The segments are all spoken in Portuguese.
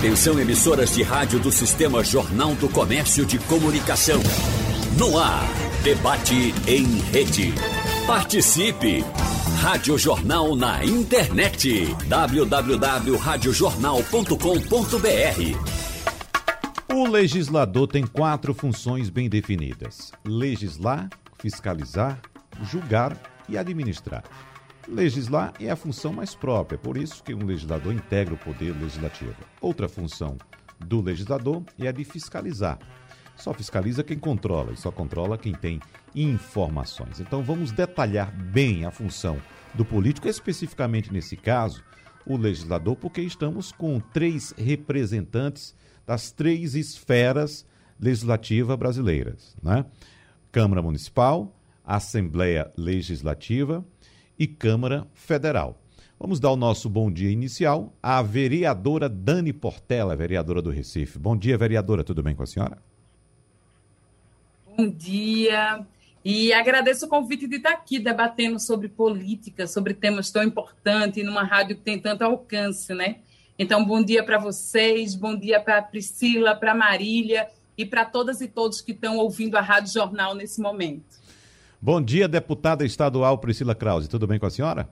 Atenção emissoras de rádio do Sistema Jornal do Comércio de Comunicação. No ar, debate em rede. Participe! Rádio Jornal na internet. www.radiojornal.com.br O legislador tem quatro funções bem definidas: legislar, fiscalizar, julgar e administrar. Legislar é a função mais própria, por isso que um legislador integra o poder legislativo. Outra função do legislador é a de fiscalizar. Só fiscaliza quem controla e só controla quem tem informações. Então vamos detalhar bem a função do político, especificamente nesse caso, o legislador, porque estamos com três representantes das três esferas legislativas brasileiras, né? Câmara Municipal, Assembleia Legislativa e Câmara Federal. Vamos dar o nosso bom dia inicial à vereadora Dani Portela, vereadora do Recife. Bom dia, vereadora, tudo bem com a senhora? Bom dia. E agradeço o convite de estar aqui debatendo sobre política, sobre temas tão importantes, numa rádio que tem tanto alcance, né? Então, bom dia para vocês, bom dia para Priscila, para Marília e para todas e todos que estão ouvindo a Rádio Jornal nesse momento. Bom dia, deputada estadual Priscila Krause. Tudo bem com a senhora?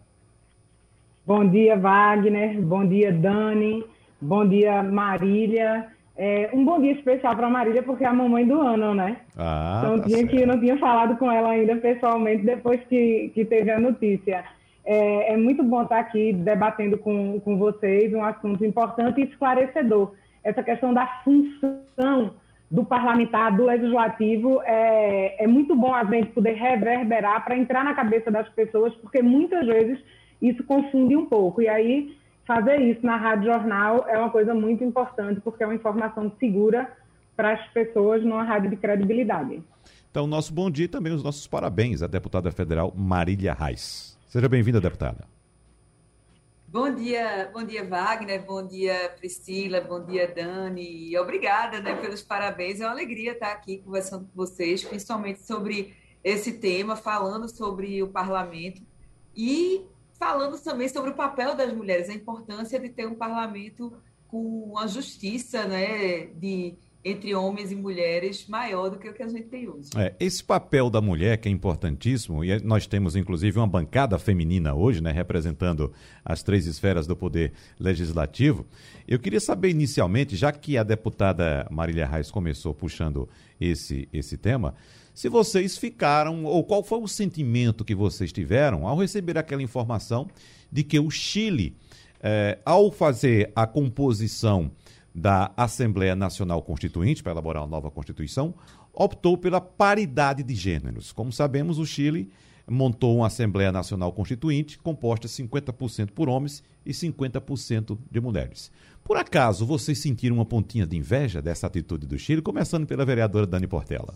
Bom dia, Wagner. Bom dia, Dani. Bom dia, Marília. É, um bom dia especial para Marília, porque é a mamãe do ano, né? Ah, então, tá tinha certo. que não tinha falado com ela ainda pessoalmente depois que, que teve a notícia. É, é muito bom estar aqui debatendo com, com vocês um assunto importante e esclarecedor. Essa questão da função do parlamentar, do legislativo, é, é muito bom a gente poder reverberar para entrar na cabeça das pessoas, porque muitas vezes isso confunde um pouco. E aí, fazer isso na Rádio Jornal é uma coisa muito importante, porque é uma informação segura para as pessoas numa rádio de credibilidade. Então, nosso bom dia e também os nossos parabéns à deputada federal Marília Reis. Seja bem-vinda, deputada. Bom dia, bom dia Wagner, bom dia Priscila, bom dia Dani. Obrigada, né, pelos parabéns. É uma alegria estar aqui conversando com vocês, principalmente sobre esse tema, falando sobre o parlamento e falando também sobre o papel das mulheres, a importância de ter um parlamento com a justiça, né, de entre homens e mulheres maior do que o que a gente tem hoje. É, esse papel da mulher que é importantíssimo, e nós temos inclusive uma bancada feminina hoje, né, representando as três esferas do poder legislativo. Eu queria saber inicialmente, já que a deputada Marília Reis começou puxando esse, esse tema, se vocês ficaram, ou qual foi o sentimento que vocês tiveram ao receber aquela informação de que o Chile, eh, ao fazer a composição da Assembleia Nacional Constituinte para elaborar uma nova Constituição, optou pela paridade de gêneros. Como sabemos, o Chile montou uma Assembleia Nacional Constituinte composta 50% por homens e 50% de mulheres. Por acaso vocês sentiram uma pontinha de inveja dessa atitude do Chile, começando pela vereadora Dani Portela?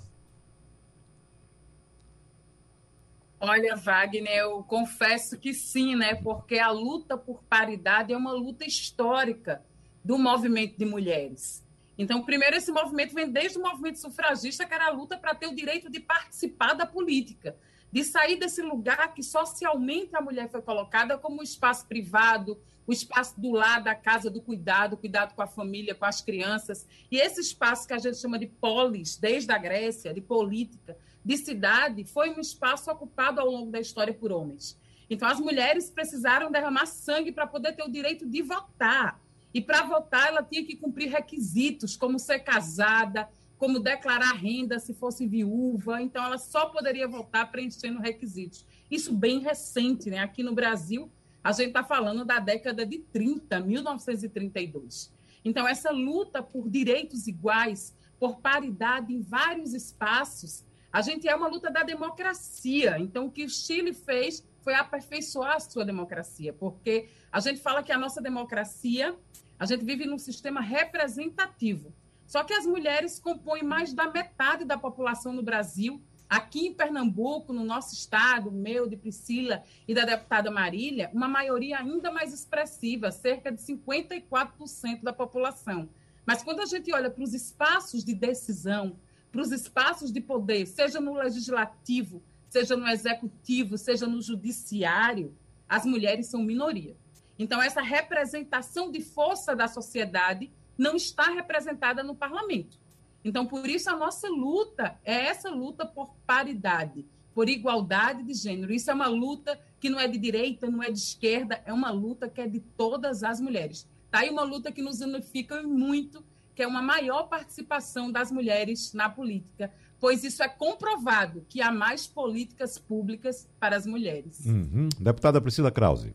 Olha, Wagner, eu confesso que sim, né? Porque a luta por paridade é uma luta histórica do movimento de mulheres. Então, primeiro, esse movimento vem desde o movimento sufragista, que era a luta para ter o direito de participar da política, de sair desse lugar que socialmente a mulher foi colocada como um espaço privado, o espaço do lado da casa do cuidado, cuidado com a família, com as crianças. E esse espaço que a gente chama de polis, desde a Grécia, de política, de cidade, foi um espaço ocupado ao longo da história por homens. Então, as mulheres precisaram derramar sangue para poder ter o direito de votar. E para votar, ela tinha que cumprir requisitos, como ser casada, como declarar renda se fosse viúva. Então, ela só poderia votar preenchendo requisitos. Isso bem recente, né? Aqui no Brasil, a gente está falando da década de 30, 1932. Então, essa luta por direitos iguais, por paridade em vários espaços, a gente é uma luta da democracia. Então, o que o Chile fez foi aperfeiçoar a sua democracia, porque a gente fala que a nossa democracia, a gente vive num sistema representativo. Só que as mulheres compõem mais da metade da população no Brasil. Aqui em Pernambuco, no nosso estado, meu, de Priscila e da deputada Marília, uma maioria ainda mais expressiva, cerca de 54% da população. Mas quando a gente olha para os espaços de decisão, para os espaços de poder, seja no legislativo, seja no executivo, seja no judiciário, as mulheres são minoria. Então, essa representação de força da sociedade não está representada no parlamento. Então, por isso, a nossa luta é essa luta por paridade, por igualdade de gênero. Isso é uma luta que não é de direita, não é de esquerda, é uma luta que é de todas as mulheres. Está aí uma luta que nos unifica muito, que é uma maior participação das mulheres na política, pois isso é comprovado que há mais políticas públicas para as mulheres. Uhum. Deputada Priscila Krause.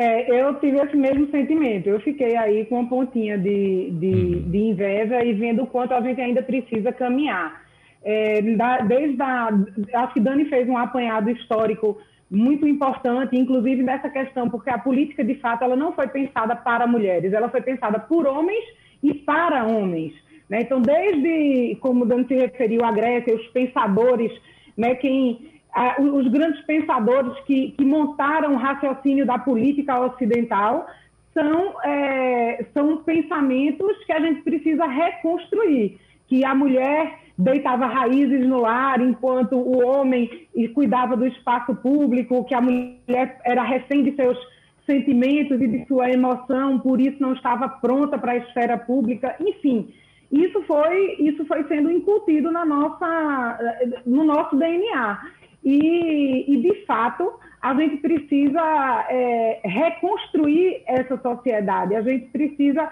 É, eu tive esse mesmo sentimento. Eu fiquei aí com uma pontinha de, de, uhum. de inveja e vendo o quanto a gente ainda precisa caminhar. É, da, desde a, acho que Dani fez um apanhado histórico muito importante, inclusive nessa questão, porque a política, de fato, ela não foi pensada para mulheres, ela foi pensada por homens e para homens. Né? Então, desde, como Dani se referiu, a Grécia, os pensadores, né, quem os grandes pensadores que, que, montaram o raciocínio da política ocidental são, é, são pensamentos que a gente precisa reconstruir, que a mulher deitava raízes no lar, enquanto o homem cuidava do espaço público, que a mulher era refém de seus sentimentos e de sua emoção, por isso não estava pronta para a esfera pública, enfim. Isso foi, isso foi sendo incutido na nossa, no nosso DNA. E, e, de fato, a gente precisa é, reconstruir essa sociedade, a gente precisa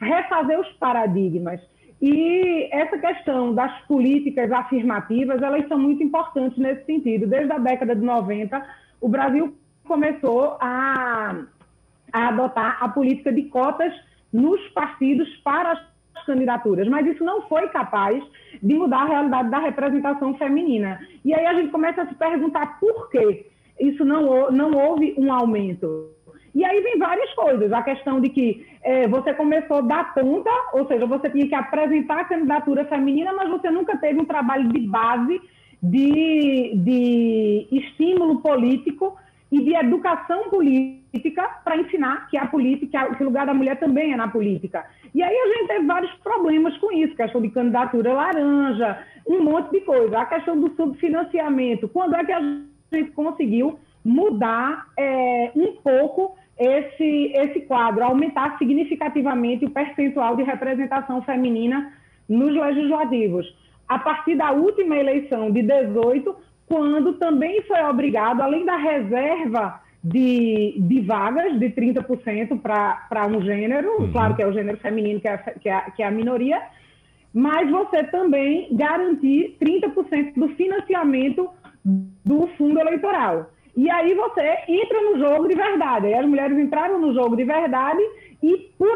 refazer os paradigmas. E essa questão das políticas afirmativas, elas são muito importantes nesse sentido. Desde a década de 90, o Brasil começou a, a adotar a política de cotas nos partidos para as candidaturas, mas isso não foi capaz de mudar a realidade da representação feminina. E aí a gente começa a se perguntar por que isso não, não houve um aumento. E aí vem várias coisas. A questão de que é, você começou da ponta, ou seja, você tinha que apresentar a candidatura feminina, mas você nunca teve um trabalho de base de, de estímulo político e de educação política para ensinar que a política, que o lugar da mulher também é na política. E aí a gente teve vários problemas com isso, questão de candidatura laranja, um monte de coisa. A questão do subfinanciamento. Quando é que a gente conseguiu mudar é, um pouco esse, esse quadro, aumentar significativamente o percentual de representação feminina nos legislativos? A partir da última eleição de 18, quando também foi obrigado, além da reserva de, de vagas de 30% para um gênero, uhum. claro que é o gênero feminino, que é, que, é, que é a minoria, mas você também garantir 30% do financiamento do fundo eleitoral. E aí você entra no jogo de verdade. Aí as mulheres entraram no jogo de verdade e, por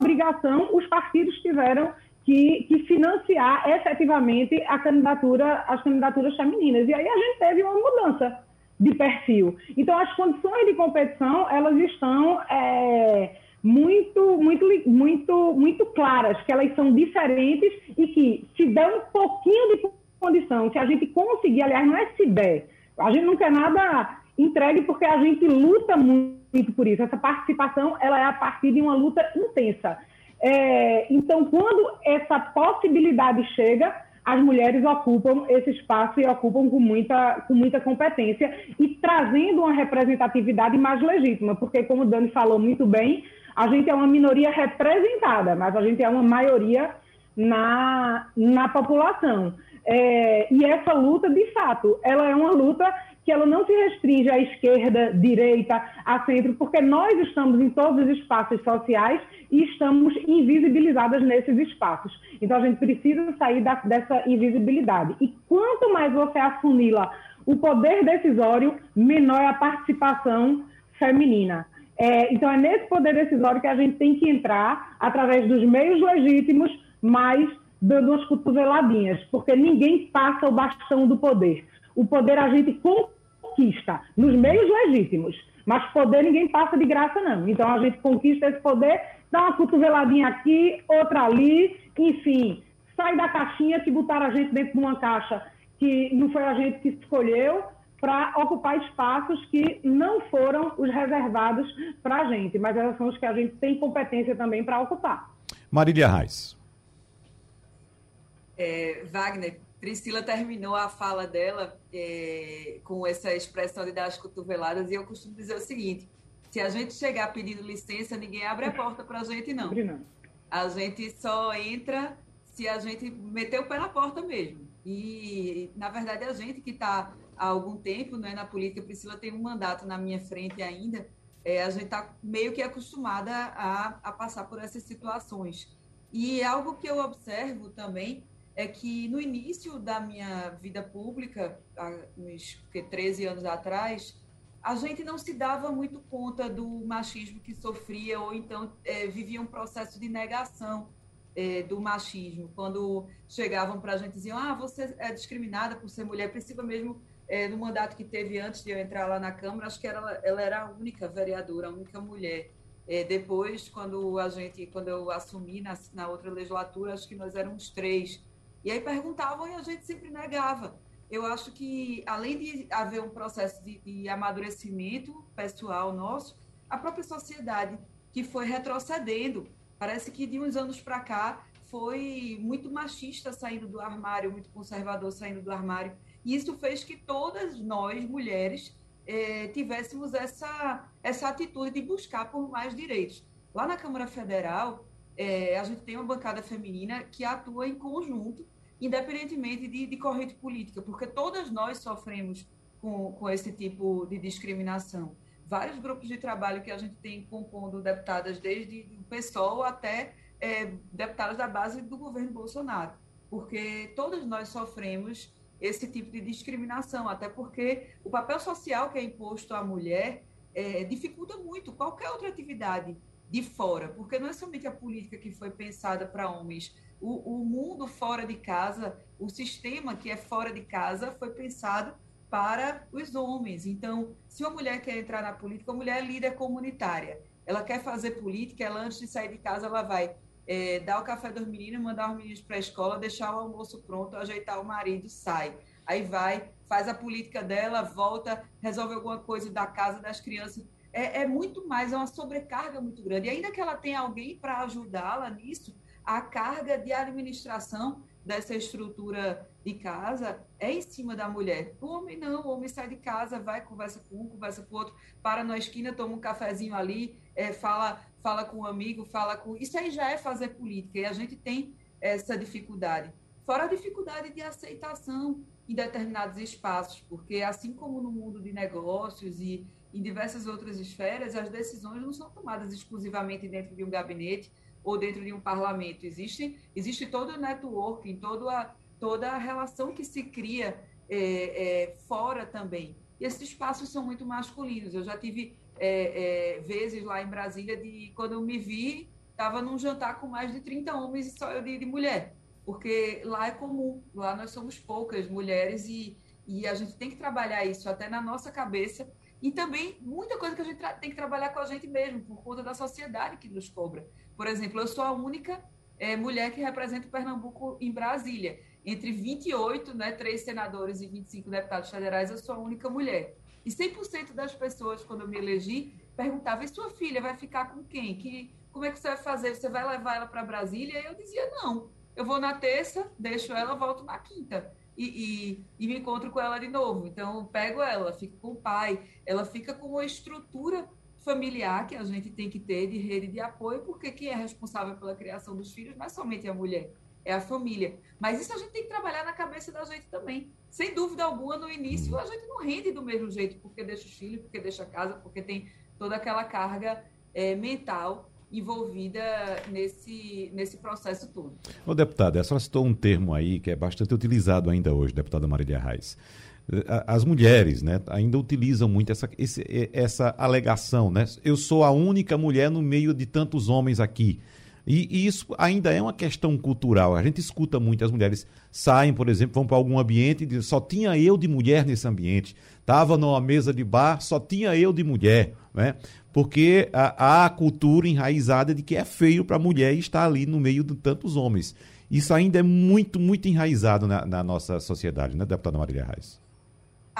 obrigação, os partidos tiveram que, que, financiar efetivamente a candidatura, as candidaturas femininas. E aí a gente teve uma mudança de perfil. Então, as condições de competição, elas estão é, muito, muito, muito, muito claras, que elas são diferentes e que se der um pouquinho de condição, se a gente conseguir, aliás, não é se der, a gente não quer nada entregue porque a gente luta muito por isso. Essa participação, ela é a partir de uma luta intensa. É, então, quando essa possibilidade chega, as mulheres ocupam esse espaço e ocupam com muita, com muita competência e trazendo uma representatividade mais legítima, porque, como o Dani falou muito bem, a gente é uma minoria representada, mas a gente é uma maioria na, na população. É, e essa luta, de fato, ela é uma luta que ela não se restringe à esquerda, direita, a centro, porque nós estamos em todos os espaços sociais e estamos invisibilizadas nesses espaços. Então a gente precisa sair da, dessa invisibilidade. E quanto mais você afunila o poder decisório, menor é a participação feminina. É, então é nesse poder decisório que a gente tem que entrar através dos meios legítimos, mas dando umas cotoveladinhas, porque ninguém passa o bastão do poder. O poder a gente conquista nos meios legítimos, mas poder ninguém passa de graça, não. Então a gente conquista esse poder, dá uma cotoveladinha aqui, outra ali, enfim, sai da caixinha que botaram a gente dentro de uma caixa que não foi a gente que escolheu para ocupar espaços que não foram os reservados para a gente, mas elas são os que a gente tem competência também para ocupar. Marília Reis. É, Wagner, Priscila terminou a fala dela é, com essa expressão de dar as cotoveladas, e eu costumo dizer o seguinte: Se a gente chegar pedindo licença, ninguém abre a porta para a gente, não. A gente só entra se a gente meter o pé na porta mesmo. E, na verdade, a gente que está há algum tempo né, na política, Priscila tem um mandato na minha frente ainda, é, a gente está meio que acostumada a, a passar por essas situações. E algo que eu observo também é que no início da minha vida pública, há uns 13 anos atrás, a gente não se dava muito conta do machismo que sofria ou então é, vivia um processo de negação é, do machismo. Quando chegavam para a gente diziam, ah, você é discriminada por ser mulher, precisa mesmo é, no mandato que teve antes de eu entrar lá na Câmara, acho que ela, ela era a única vereadora, a única mulher. É, depois, quando a gente, quando eu assumi na, na outra legislatura, acho que nós éramos três. E aí perguntavam e a gente sempre negava. Eu acho que, além de haver um processo de, de amadurecimento pessoal nosso, a própria sociedade que foi retrocedendo. Parece que de uns anos para cá foi muito machista saindo do armário, muito conservador saindo do armário. E isso fez que todas nós, mulheres, eh, tivéssemos essa, essa atitude de buscar por mais direitos. Lá na Câmara Federal, eh, a gente tem uma bancada feminina que atua em conjunto independentemente de, de corrente política, porque todas nós sofremos com, com esse tipo de discriminação. Vários grupos de trabalho que a gente tem compondo deputadas, desde o PSOL até é, deputadas da base do governo Bolsonaro, porque todas nós sofremos esse tipo de discriminação, até porque o papel social que é imposto à mulher é, dificulta muito qualquer outra atividade de fora, porque não é somente a política que foi pensada para homens, o, o mundo fora de casa, o sistema que é fora de casa foi pensado para os homens. Então, se uma mulher quer entrar na política, a mulher é líder comunitária. Ela quer fazer política, ela antes de sair de casa, ela vai é, dar o café dos meninos, mandar os meninos para a escola, deixar o almoço pronto, ajeitar o marido, sai. Aí vai, faz a política dela, volta, resolve alguma coisa da casa das crianças. É, é muito mais, é uma sobrecarga muito grande. E ainda que ela tenha alguém para ajudá-la nisso, a carga de administração dessa estrutura de casa é em cima da mulher. O homem não, o homem sai de casa, vai, conversa com um, conversa com outro, para na esquina, toma um cafezinho ali, é, fala, fala com um amigo, fala com. Isso aí já é fazer política, e a gente tem essa dificuldade. Fora a dificuldade de aceitação em determinados espaços, porque assim como no mundo de negócios e em diversas outras esferas, as decisões não são tomadas exclusivamente dentro de um gabinete, ou dentro de um parlamento. Existe, existe todo o networking, toda a, toda a relação que se cria é, é, fora também. E esses espaços são muito masculinos. Eu já tive é, é vezes lá em Brasília de quando eu me vi, estava num jantar com mais de 30 homens e só eu de, de mulher. Porque lá é comum, lá nós somos poucas mulheres e, e a gente tem que trabalhar isso até na nossa cabeça e também muita coisa que a gente tem que trabalhar com a gente mesmo, por conta da sociedade que nos cobra. Por exemplo, eu sou a única é, mulher que representa o Pernambuco em Brasília. Entre 28, né, três senadores e 25 deputados federais, eu sou a única mulher. E 100% das pessoas, quando eu me elegi, perguntavam: e sua filha vai ficar com quem? Que, como é que você vai fazer? Você vai levar ela para Brasília? E eu dizia: não, eu vou na terça, deixo ela, volto na quinta. E, e, e, me encontro com ela de novo. Então, eu pego ela, fico com o pai, ela fica com uma estrutura familiar que a gente tem que ter de rede de apoio, porque quem é responsável pela criação dos filhos não é somente a mulher, é a família. Mas isso a gente tem que trabalhar na cabeça da gente também. Sem dúvida alguma, no início a gente não rende do mesmo jeito, porque deixa os filhos, porque deixa a casa, porque tem toda aquela carga é, mental envolvida nesse, nesse processo todo. Ô, deputada, a senhora citou um termo aí que é bastante utilizado ainda hoje, deputada Marília Reis as mulheres né, ainda utilizam muito essa, esse, essa alegação, né? Eu sou a única mulher no meio de tantos homens aqui. E, e, isso ainda é uma questão cultural. A gente escuta muito, as mulheres saem, por exemplo, vão para algum ambiente e dizem, só tinha eu de mulher nesse ambiente. Estava numa mesa de bar, só tinha eu de mulher. Né? Porque há a cultura enraizada de que é feio para a mulher estar ali no meio de tantos homens. Isso ainda é muito, muito enraizado na, na nossa sociedade, né, deputada Marília Reis?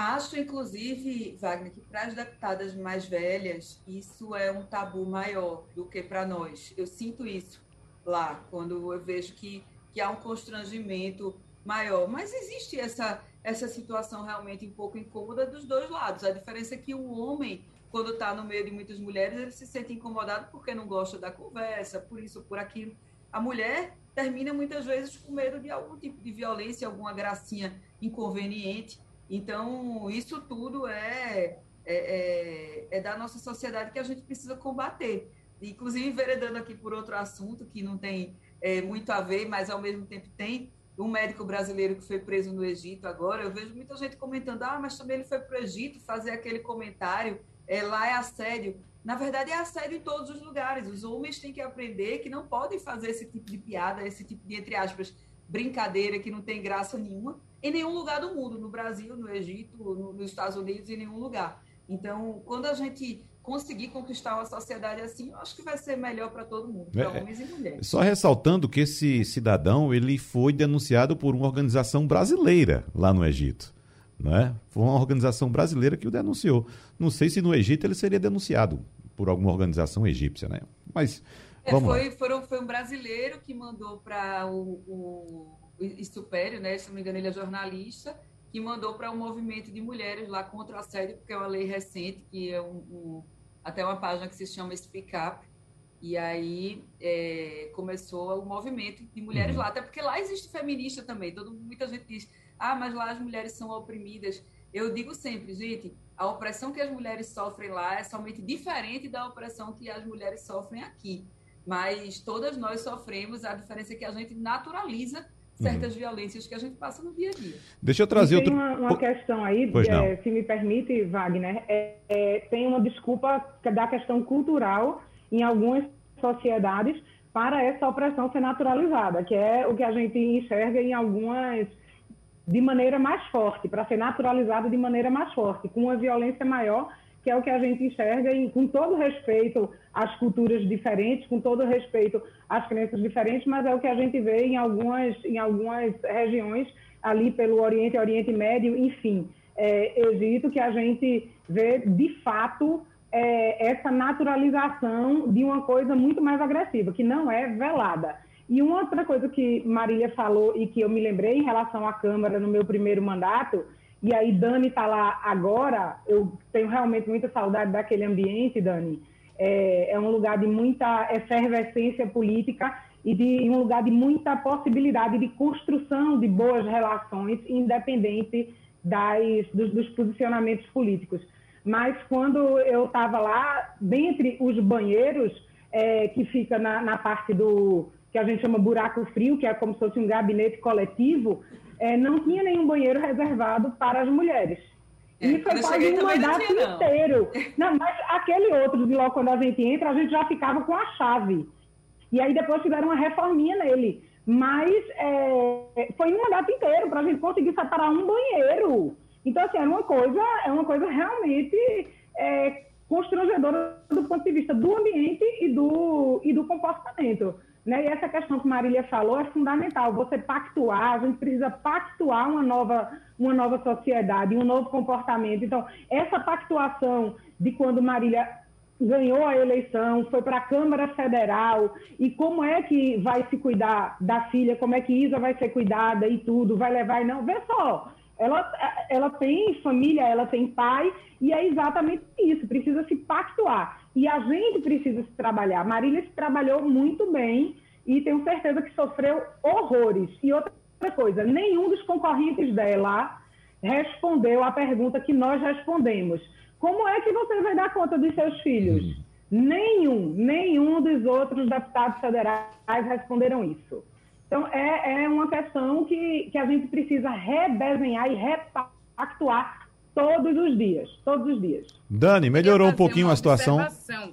Acho, inclusive, Wagner, que para as deputadas mais velhas, isso é um tabu maior do que para nós. Eu sinto isso lá, quando eu vejo que, que há um constrangimento maior. Mas existe essa, essa situação realmente um pouco incômoda dos dois lados. A diferença é que o homem quando está no meio de muitas mulheres, ele se sente incomodado porque não gosta da conversa, por isso, por aquilo. A mulher termina muitas vezes com medo de algum tipo de violência, alguma gracinha inconveniente. Então, isso tudo é, é, é, é da nossa sociedade que a gente precisa combater. Inclusive, enveredando aqui por outro assunto que não tem é, muito a ver, mas ao mesmo tempo tem, um médico brasileiro que foi preso no Egito agora, eu vejo muita gente comentando, ah, mas também ele foi para o Egito fazer aquele comentário, é, lá é assédio. Na verdade, é assédio em todos os lugares. Os homens têm que aprender que não podem fazer esse tipo de piada, esse tipo de, entre aspas, brincadeira que não tem graça nenhuma, em nenhum lugar do mundo, no Brasil, no Egito, no, nos Estados Unidos, em nenhum lugar. Então, quando a gente conseguir conquistar uma sociedade assim, eu acho que vai ser melhor para todo mundo, para é, homens e mulheres. Só ressaltando que esse cidadão ele foi denunciado por uma organização brasileira lá no Egito. Né? Foi uma organização brasileira que o denunciou. Não sei se no Egito ele seria denunciado por alguma organização egípcia, né? Mas é, foi, foram, foi um brasileiro que mandou para o, o, o Estupério, né? Se não me engano, ele é jornalista que mandou para um movimento de mulheres lá contra o assédio, porque é uma lei recente, que é um, um até uma página que se chama Speak Up, e aí é, começou o movimento de mulheres uhum. lá, até porque lá existe feminista também, todo, muita gente diz, ah, mas lá as mulheres são oprimidas. Eu digo sempre, gente, a opressão que as mulheres sofrem lá é somente diferente da opressão que as mulheres sofrem aqui. Mas todas nós sofremos, a diferença é que a gente naturaliza certas uhum. violências que a gente passa no dia a dia. Deixa eu trazer outro... Tem uma, uma questão aí, é, se me permite, Wagner, é, é, tem uma desculpa da questão cultural em algumas sociedades para essa opressão ser naturalizada, que é o que a gente enxerga em algumas de maneira mais forte, para ser naturalizada de maneira mais forte, com uma violência maior que é o que a gente enxerga, e com todo respeito às culturas diferentes, com todo respeito às crenças diferentes, mas é o que a gente vê em algumas, em algumas regiões ali pelo Oriente, Oriente Médio, enfim, é, Egito, que a gente vê de fato é, essa naturalização de uma coisa muito mais agressiva, que não é velada. E uma outra coisa que Marília falou e que eu me lembrei em relação à Câmara no meu primeiro mandato, e aí Dani está lá agora, eu tenho realmente muita saudade daquele ambiente, Dani. É, é um lugar de muita efervescência política e de um lugar de muita possibilidade de construção de boas relações, independente das, dos, dos posicionamentos políticos. Mas quando eu estava lá, dentre os banheiros, é, que fica na, na parte do que a gente chama buraco frio, que é como se fosse um gabinete coletivo, é, não tinha nenhum banheiro reservado para as mulheres. É, e foi quase um mandato tinha, inteiro. Não, mas aquele outro de logo quando a gente entra, a gente já ficava com a chave. E aí depois fizeram uma reforminha nele. Mas é, foi um mandato inteiro para a gente conseguir separar um banheiro. Então, assim, era uma coisa, é uma coisa realmente é, constrangedora do ponto de vista do ambiente e do, e do comportamento. Né? E essa questão que Marília falou é fundamental. Você pactuar, a gente precisa pactuar uma nova, uma nova sociedade, um novo comportamento. Então, essa pactuação de quando Marília ganhou a eleição, foi para a Câmara Federal, e como é que vai se cuidar da filha, como é que Isa vai ser cuidada e tudo, vai levar e não. Vê só, ela, ela tem família, ela tem pai, e é exatamente isso, precisa se pactuar. E a gente precisa se trabalhar. Marília se trabalhou muito bem e tenho certeza que sofreu horrores. E outra coisa, nenhum dos concorrentes dela respondeu a pergunta que nós respondemos. Como é que você vai dar conta dos seus filhos? Hum. Nenhum, nenhum dos outros deputados federais responderam isso. Então, é, é uma questão que, que a gente precisa redesenhar e repactuar todos os dias, todos os dias. Dani, melhorou um pouquinho a situação.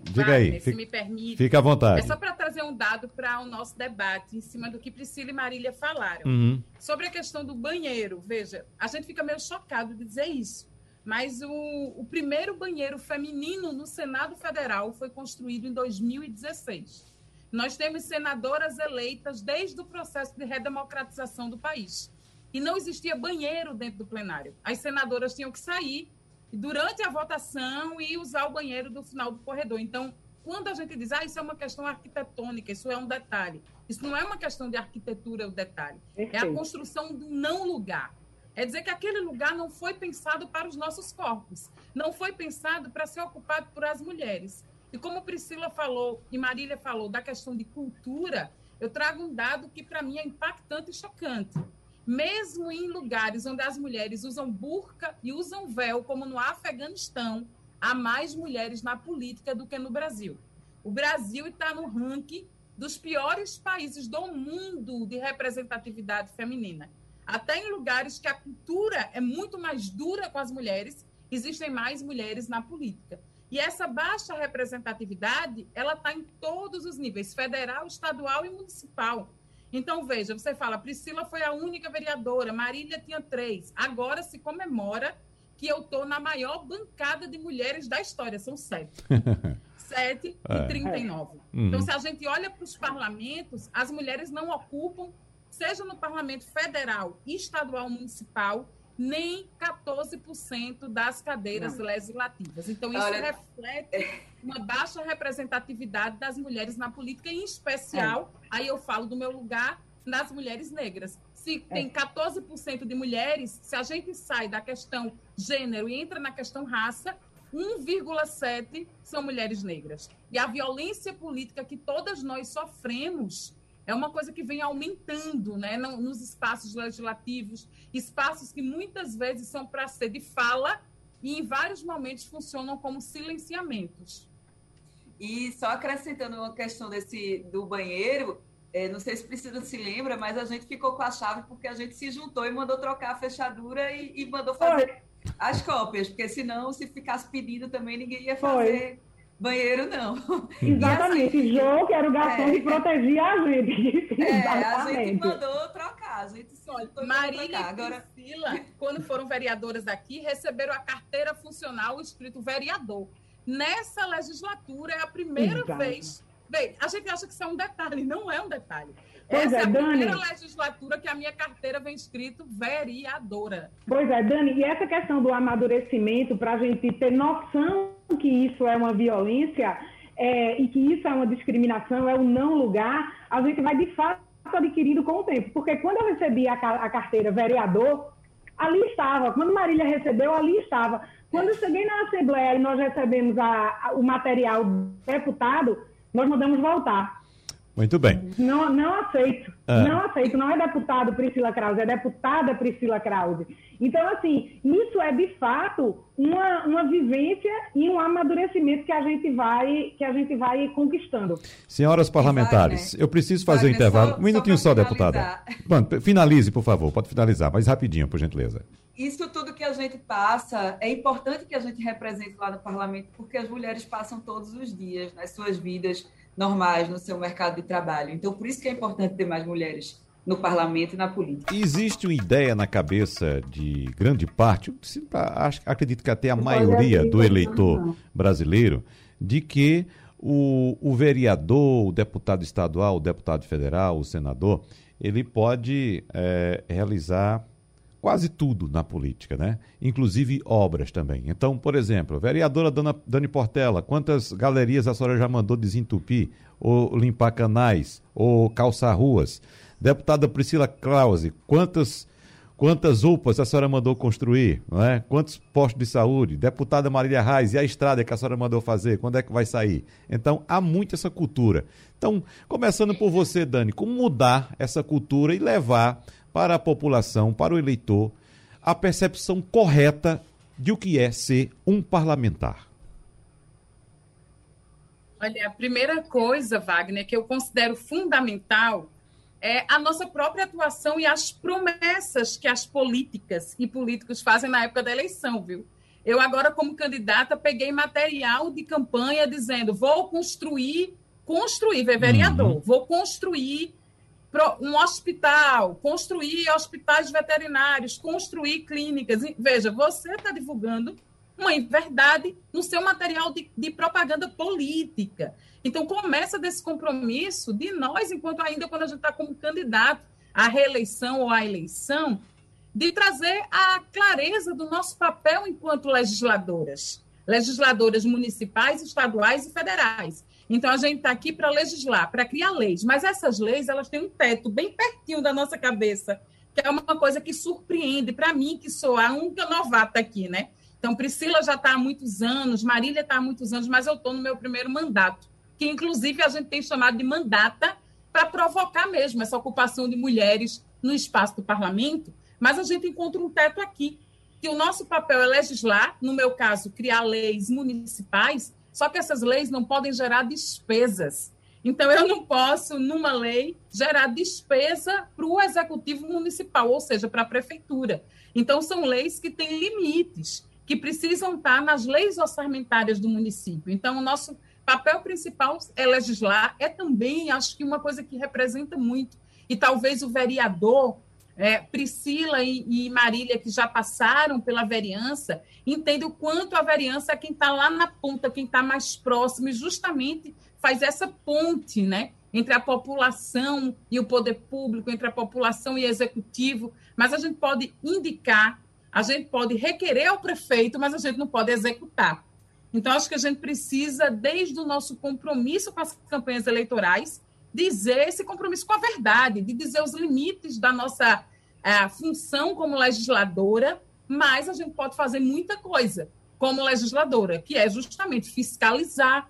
Diga Wagner, aí, se fica, me permite. Fica à vontade. É só para trazer um dado para o nosso debate em cima do que Priscila e Marília falaram. Uhum. Sobre a questão do banheiro, veja, a gente fica meio chocado de dizer isso, mas o, o primeiro banheiro feminino no Senado Federal foi construído em 2016. Nós temos senadoras eleitas desde o processo de redemocratização do país e não existia banheiro dentro do plenário. As senadoras tinham que sair durante a votação e usar o banheiro do final do corredor. Então, quando a gente diz, ah, isso é uma questão arquitetônica, isso é um detalhe. Isso não é uma questão de arquitetura, o detalhe. Perfeito. É a construção do não lugar. É dizer que aquele lugar não foi pensado para os nossos corpos, não foi pensado para ser ocupado por as mulheres. E como Priscila falou e Marília falou da questão de cultura, eu trago um dado que para mim é impactante e chocante. Mesmo em lugares onde as mulheres usam burca e usam véu, como no Afeganistão, há mais mulheres na política do que no Brasil. O Brasil está no ranking dos piores países do mundo de representatividade feminina. Até em lugares que a cultura é muito mais dura com as mulheres, existem mais mulheres na política. E essa baixa representatividade, ela está em todos os níveis, federal, estadual e municipal. Então, veja, você fala, Priscila foi a única vereadora, Marília tinha três. Agora se comemora que eu estou na maior bancada de mulheres da história, são sete. sete é. e 39. Uhum. Então, se a gente olha para os parlamentos, as mulheres não ocupam, seja no parlamento federal, estadual, municipal, nem 14% das cadeiras não. legislativas. Então, isso Olha, reflete é. uma baixa representatividade das mulheres na política, em especial, é. aí eu falo do meu lugar, das mulheres negras. Se é. tem 14% de mulheres, se a gente sai da questão gênero e entra na questão raça, 1,7% são mulheres negras. E a violência política que todas nós sofremos é uma coisa que vem aumentando né, nos espaços legislativos, espaços que muitas vezes são para ser de fala e em vários momentos funcionam como silenciamentos. E só acrescentando uma questão desse do banheiro, é, não sei se precisa se lembra, mas a gente ficou com a chave porque a gente se juntou e mandou trocar a fechadura e, e mandou fazer Foi. as cópias, porque senão, se ficasse pedindo também, ninguém ia fazer. Foi banheiro não. Exatamente, assim, Jô, que era o garçom é, que protegia a gente. É, a gente mandou trocar, a gente só Marília trocar. Agora... e Priscila, quando foram vereadoras aqui, receberam a carteira funcional escrito vereador. Nessa legislatura é a primeira Exato. vez. Bem, a gente acha que isso é um detalhe, não é um detalhe. Pois Essa é, é a Dani. primeira legislatura que a minha carteira vem escrito vereadora. Pois é, Dani, e essa questão do amadurecimento, para a gente ter noção que isso é uma violência é, e que isso é uma discriminação, é um não lugar, a gente vai de fato adquirindo com o tempo. Porque quando eu recebi a, a carteira vereador, ali estava. Quando Marília recebeu, ali estava. Quando eu cheguei na Assembleia e nós recebemos a, a, o material deputado, nós mandamos voltar. Muito bem. Não, não aceito. Ah. Não aceito. Não é deputado Priscila Krause, é deputada Priscila Krause. Então, assim, isso é de fato uma, uma vivência e um amadurecimento que a gente vai, que a gente vai conquistando. Senhoras parlamentares, vai, né? eu preciso fazer o um intervalo. Só, um minutinho só, só deputada. Mano, finalize, por favor. Pode finalizar, mas rapidinho, por gentileza. Isso tudo que a gente passa, é importante que a gente represente lá no parlamento, porque as mulheres passam todos os dias nas suas vidas normais no seu mercado de trabalho. Então, por isso que é importante ter mais mulheres no parlamento e na política. Existe uma ideia na cabeça de grande parte, acredito que até a maioria do eleitor brasileiro, de que o, o vereador, o deputado estadual, o deputado federal, o senador, ele pode é, realizar quase tudo na política, né? Inclusive obras também. Então, por exemplo, vereadora Dona, Dani Portela, quantas galerias a senhora já mandou desentupir, ou limpar canais, ou calçar ruas? Deputada Priscila Krause, quantas quantas UPAs a senhora mandou construir, não é? Quantos postos de saúde? Deputada Marília Reis, e a estrada que a senhora mandou fazer, quando é que vai sair? Então, há muito essa cultura. Então, começando por você, Dani, como mudar essa cultura e levar para a população, para o eleitor, a percepção correta de o que é ser um parlamentar? Olha, a primeira coisa, Wagner, que eu considero fundamental é a nossa própria atuação e as promessas que as políticas e políticos fazem na época da eleição, viu? Eu agora, como candidata, peguei material de campanha dizendo vou construir, construir, vereador, uhum. vou construir um hospital, construir hospitais veterinários, construir clínicas. Veja, você está divulgando uma verdade no seu material de, de, propaganda política. Então, começa desse compromisso de nós, enquanto ainda quando a gente está como candidato à reeleição ou à eleição, de trazer a clareza do nosso papel enquanto legisladoras, legisladoras municipais, estaduais e federais. Então, a gente está aqui para legislar, para criar leis. Mas essas leis, elas têm um teto bem pertinho da nossa cabeça, que é uma coisa que surpreende para mim, que sou a única novata aqui, né? Então, Priscila já está há muitos anos, Marília está há muitos anos, mas eu estou no meu primeiro mandato, que inclusive a gente tem chamado de mandata para provocar mesmo essa ocupação de mulheres no espaço do parlamento, mas a gente encontra um teto aqui, que o nosso papel é legislar, no meu caso, criar leis municipais, só que essas leis não podem gerar despesas. Então, eu não posso, numa lei, gerar despesa para o executivo municipal, ou seja, para a prefeitura. Então, são leis que têm limites que precisam estar nas leis orçamentárias do município. Então, o nosso papel principal é legislar, é também, acho que, uma coisa que representa muito. E talvez o vereador, é, Priscila e, e, Marília, que já passaram pela vereança, entendem o quanto a vereança é quem está lá na ponta, quem está mais próximo, e justamente faz essa ponte né, entre a população e o poder público, entre a população e o executivo. Mas a gente pode indicar a gente pode requerer ao prefeito, mas a gente não pode executar. Então, acho que a gente precisa, desde o nosso compromisso com as campanhas eleitorais, dizer esse compromisso com a verdade, de dizer os limites da nossa é, função como legisladora, mas a gente pode fazer muita coisa como legisladora, que é justamente fiscalizar,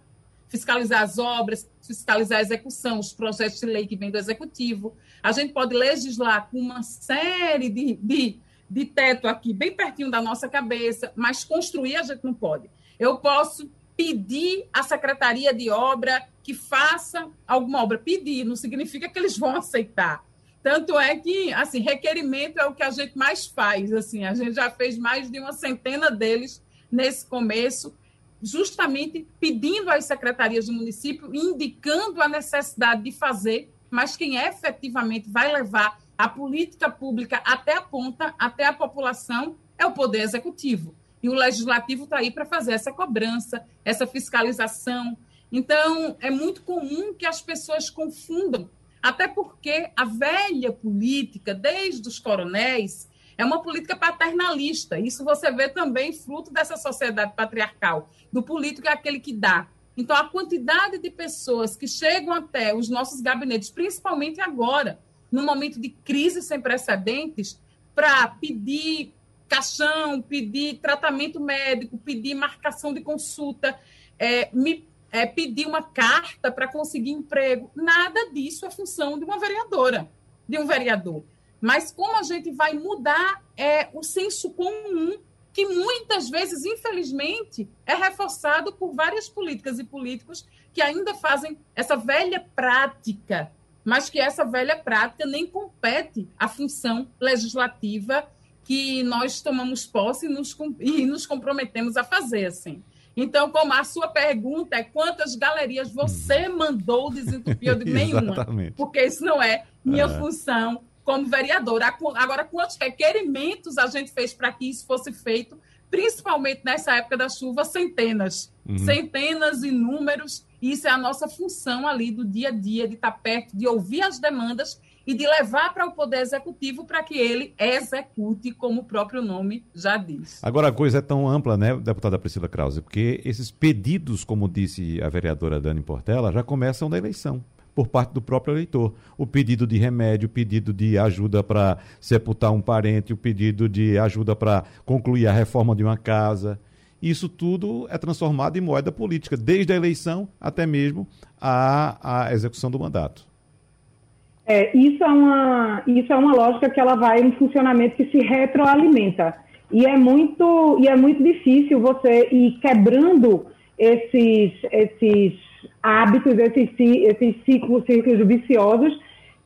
fiscalizar as obras, fiscalizar a execução, os projetos de lei que vêm do executivo. A gente pode legislar com uma série de, de de teto aqui, bem pertinho da nossa cabeça, mas construir a gente não pode. Eu posso pedir à Secretaria de Obra que faça alguma obra. Pedir não significa que eles vão aceitar. Tanto é que, assim, requerimento é o que a gente mais faz. Assim, a gente já fez mais de uma centena deles nesse começo, justamente pedindo às secretarias do município, indicando a necessidade de fazer, mas quem efetivamente vai levar a política pública até a ponta, até a população, é o poder executivo. E o legislativo está aí para fazer essa cobrança, essa fiscalização. Então, é muito comum que as pessoas confundam, até porque a velha política, desde os coronéis, é uma política paternalista. Isso você vê também fruto dessa sociedade patriarcal. Do político é aquele que dá. Então, a quantidade de pessoas que chegam até os nossos gabinetes, principalmente agora, num momento de crise sem precedentes, para pedir caixão, pedir tratamento médico, pedir marcação de consulta, é, me, é, pedir uma carta para conseguir emprego. Nada disso é função de uma vereadora, de um vereador. Mas como a gente vai mudar é, o senso comum, que muitas vezes, infelizmente, é reforçado por várias políticas e políticos que ainda fazem essa velha prática mas que essa velha prática nem compete à função legislativa que nós tomamos posse e nos, e nos comprometemos a fazer, assim. Então, como a sua pergunta é quantas galerias você uhum. mandou desentupir, eu digo nenhuma, porque isso não é minha é. função como vereadora. Agora, quantos requerimentos a gente fez para que isso fosse feito, principalmente nessa época da chuva? Centenas. Uhum. Centenas, inúmeros isso é a nossa função ali do dia a dia, de estar perto, de ouvir as demandas e de levar para o Poder Executivo para que ele execute, como o próprio nome já diz. Agora, a coisa é tão ampla, né, deputada Priscila Krause, porque esses pedidos, como disse a vereadora Dani Portela, já começam da eleição por parte do próprio eleitor. O pedido de remédio, o pedido de ajuda para sepultar um parente, o pedido de ajuda para concluir a reforma de uma casa isso tudo é transformado em moeda política, desde a eleição até mesmo a, a execução do mandato. É, isso, é uma, isso é uma lógica que ela vai em funcionamento que se retroalimenta. E é muito, e é muito difícil você ir quebrando esses, esses hábitos, esses, esses ciclos, ciclos viciosos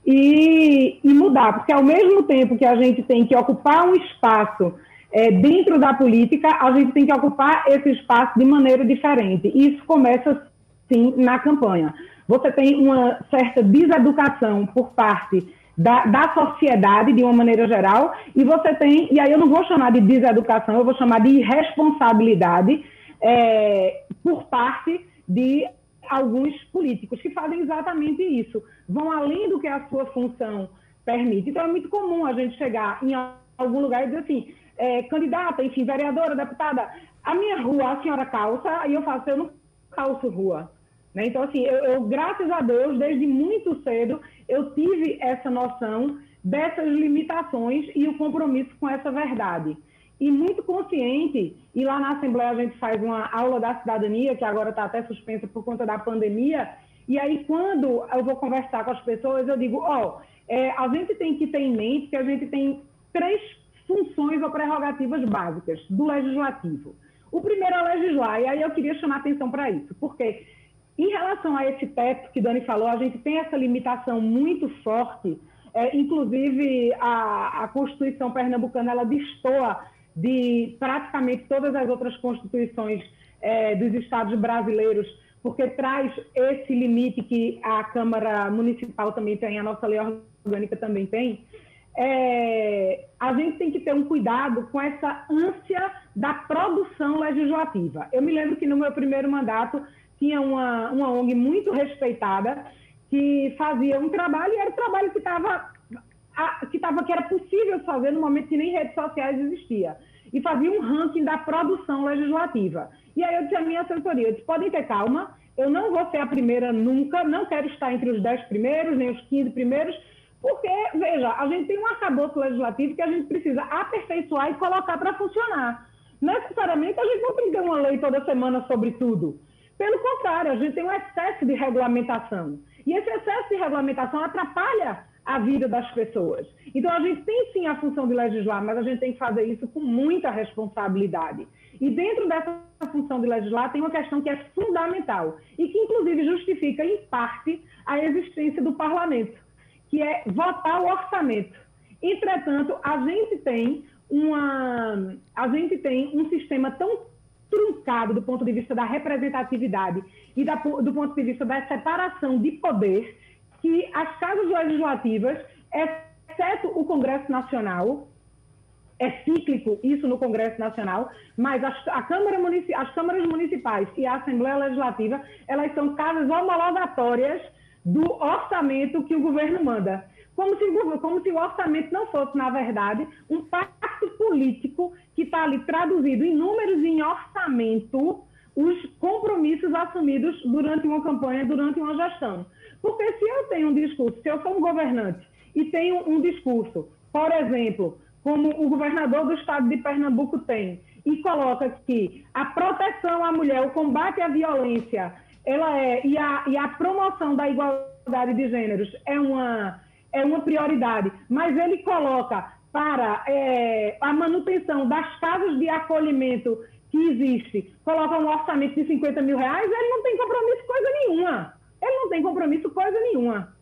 e, e mudar. Porque ao mesmo tempo que a gente tem que ocupar um espaço é, dentro da política, a gente tem que ocupar esse espaço de maneira diferente. Isso começa, sim, na campanha. Você tem uma certa deseducação por parte da, da, sociedade, de uma maneira geral, e você tem, e aí eu não vou chamar de deseducação, eu vou chamar de irresponsabilidade é, por parte de alguns políticos que fazem exatamente isso, vão além do que a sua função permite. Então é muito comum a gente chegar em algum lugar e dizer assim, é, candidata, enfim, vereadora, deputada, a minha rua a senhora calça, e eu faço, eu não calço rua. Né? Então, assim, eu, eu, graças a Deus, desde muito cedo, eu tive essa noção dessas limitações e o compromisso com essa verdade. E muito consciente, e lá na Assembleia a gente faz uma aula da cidadania, que agora está até suspensa por conta da pandemia, e aí quando eu vou conversar com as pessoas, eu digo, ó, oh, é, a gente tem que ter em mente que a gente tem três funções ou prerrogativas básicas do legislativo. O primeiro é legislar, e aí eu queria chamar atenção para isso, porque em relação a esse teto que Dani falou, a gente tem essa limitação muito forte, é, inclusive a, a Constituição pernambucana, ela destoa de praticamente todas as outras constituições é, dos estados brasileiros, porque traz esse limite que a Câmara Municipal também tem, a nossa lei orgânica também tem, é, a gente tem que ter um cuidado com essa ânsia da produção legislativa. Eu me lembro que no meu primeiro mandato tinha uma, uma ONG muito respeitada que fazia um trabalho e era um trabalho que estava que, tava, que era possível fazer no momento que nem redes sociais existia. E fazia um ranking da produção legislativa. E aí eu disse à minha assessoria, disse, podem ter calma, eu não vou ser a primeira nunca, não quero estar entre os 10 primeiros, nem os 15 primeiros, porque, veja, a gente tem um arcabouço legislativo que a gente precisa aperfeiçoar e colocar para funcionar. Necessariamente, a gente não tem que ter uma lei toda semana sobre tudo. Pelo contrário, a gente tem um excesso de regulamentação. E esse excesso de regulamentação atrapalha a vida das pessoas. Então, a gente tem sim a função de legislar, mas a gente tem que fazer isso com muita responsabilidade. E dentro dessa função de legislar, tem uma questão que é fundamental e que, inclusive, justifica, em parte, a existência do parlamento que é votar o orçamento. Entretanto, a gente tem uma, a gente tem um sistema tão truncado do ponto de vista da representatividade e da, do ponto de vista da separação de poder que as casas legislativas, exceto o Congresso Nacional, é cíclico isso no Congresso Nacional, mas as, Câmara as câmaras municipais e a Assembleia Legislativa, elas são casas homologatórias do orçamento que o governo manda. Como se, como se o orçamento não fosse, na verdade, um pacto político que está ali traduzido em números em orçamento os compromissos assumidos durante uma campanha, durante uma gestão. Porque se eu tenho um discurso, se eu sou um governante e tenho um discurso, por exemplo, como o governador do estado de Pernambuco tem, e coloca que a proteção à mulher, o combate à violência ela é e a, e a promoção da igualdade de gêneros é uma é uma prioridade, mas ele coloca para é, a manutenção das casas de acolhimento que existe, coloca um orçamento de 50 mil reais, ele não tem compromisso coisa nenhuma. Ele não tem compromisso coisa nenhuma.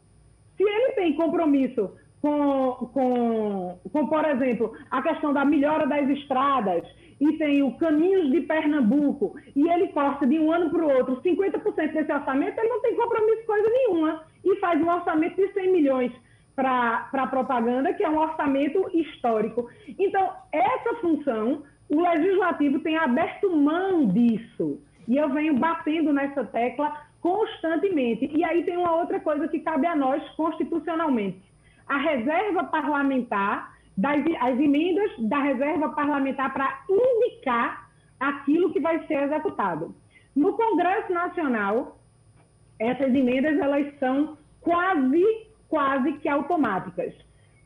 Se ele tem compromisso com, com, com, por exemplo, a questão da melhora das estradas, e tem o Caminhos de Pernambuco, e ele corta de um ano para o outro 50% desse orçamento, ele não tem compromisso coisa nenhuma. E faz um orçamento de 100 milhões para propaganda, que é um orçamento histórico. Então, essa função, o legislativo tem aberto mão disso. E eu venho batendo nessa tecla constantemente. E aí tem uma outra coisa que cabe a nós constitucionalmente. A reserva parlamentar das as emendas da reserva parlamentar para indicar aquilo que vai ser executado. No Congresso Nacional, essas emendas elas são quase, quase que automáticas.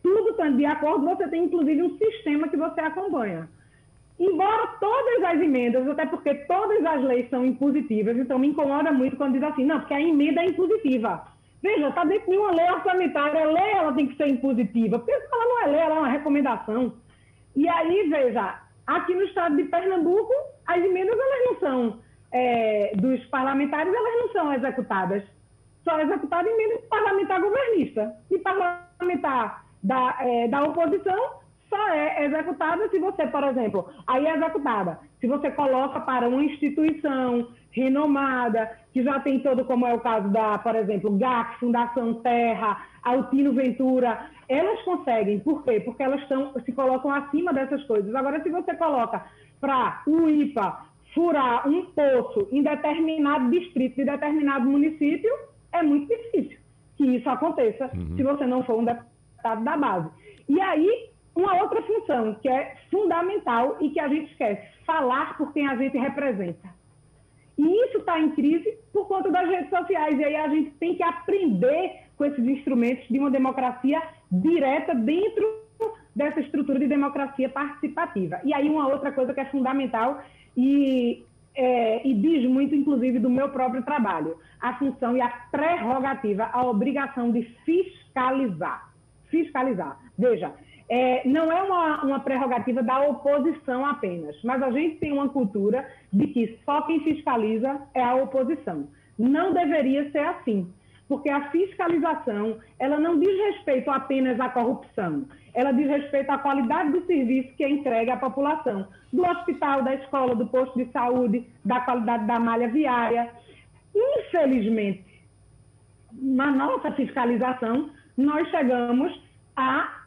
Tudo estando de acordo, você tem inclusive um sistema que você acompanha. Embora todas as emendas, até porque todas as leis são impositivas, então me incomoda muito quando diz assim, não, porque a emenda é impositiva. Veja, está dentro de uma lei orçamentária. A lei ela tem que ser impositiva, porque ela não é lei, ela é uma recomendação. E aí, veja, aqui no estado de Pernambuco, as emendas elas não são é, dos parlamentares, elas não são executadas. Só executada emenda parlamentar governista. E parlamentar da, é, da oposição só é executada se você, por exemplo, aí é executada. Se você coloca para uma instituição renomada, que já tem todo, como é o caso da, por exemplo, GAC, Fundação Terra, Altino Ventura, elas conseguem. Por quê? Porque elas estão, se colocam acima dessas coisas. Agora, se você coloca para o IPA furar um poço em determinado distrito de determinado município, é muito difícil que isso aconteça uhum. se você não for um deputado da base. E aí, uma outra função que é fundamental e que a gente esquece, falar por quem a gente representa. E isso está em crise por conta das redes sociais. E aí a gente tem que aprender com esses instrumentos de uma democracia direta dentro dessa estrutura de democracia participativa. E aí uma outra coisa que é fundamental e, é, e diz muito, inclusive, do meu próprio trabalho, a função e a prerrogativa, a obrigação de fiscalizar. Fiscalizar. Veja, é, não é uma, uma prerrogativa da oposição apenas, mas a gente tem uma cultura de que só quem fiscaliza é a oposição. Não deveria ser assim, porque a fiscalização ela não diz respeito apenas à corrupção, ela diz respeito à qualidade do serviço que é entregue à população, do hospital, da escola, do posto de saúde, da qualidade da malha viária. Infelizmente, na nossa fiscalização, nós chegamos a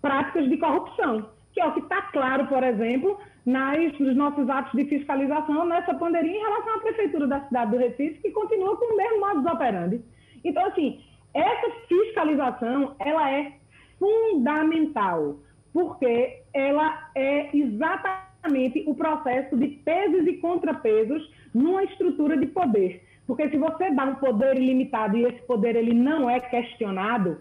práticas de corrupção, que é o que está claro, por exemplo, nas, nos nossos atos de fiscalização nessa pandemia em relação à Prefeitura da cidade do Recife, que continua com o mesmo modus operandi. Então, assim, essa fiscalização, ela é fundamental, porque ela é exatamente o processo de pesos e contrapesos numa estrutura de poder. Porque se você dá um poder ilimitado e esse poder ele não é questionado,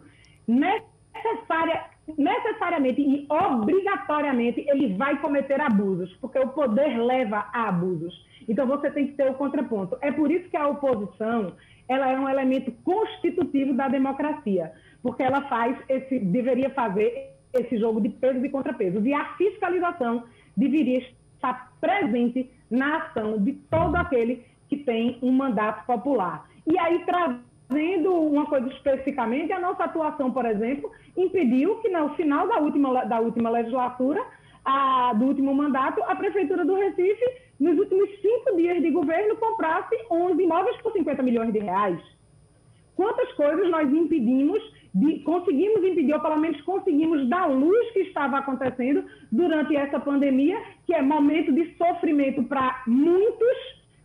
necessária, necessariamente e obrigatoriamente ele vai cometer abusos, porque o poder leva a abusos. Então você tem que ter o contraponto. É por isso que a oposição ela é um elemento constitutivo da democracia, porque ela faz esse deveria fazer esse jogo de pesos e contrapesos. E a fiscalização deveria estar presente na ação de todo aquele que tem um mandato popular. E aí trazendo uma coisa especificamente, a nossa atuação, por exemplo, impediu que no final da última, da última legislatura, a, do último mandato, a Prefeitura do Recife, nos últimos cinco dias de governo, comprasse 11 imóveis por 50 milhões de reais. Quantas coisas nós impedimos, de, conseguimos impedir, ou pelo menos conseguimos dar luz que estava acontecendo durante essa pandemia, que é momento de sofrimento para muitos,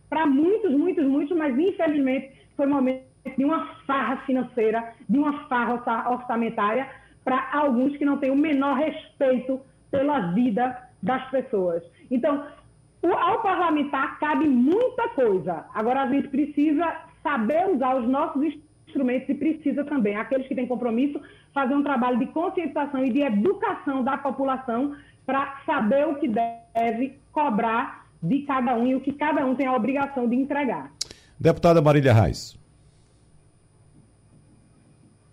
para muitos, muitos, muitos, mas infelizmente foi momento de uma farra financeira, de uma farra orçamentária para alguns que não têm o menor respeito pela vida das pessoas. Então, ao parlamentar cabe muita coisa. Agora a gente precisa saber usar os nossos instrumentos e precisa também, aqueles que têm compromisso, fazer um trabalho de conscientização e de educação da população para saber o que deve cobrar de cada um e o que cada um tem a obrigação de entregar. Deputada Marília Reis.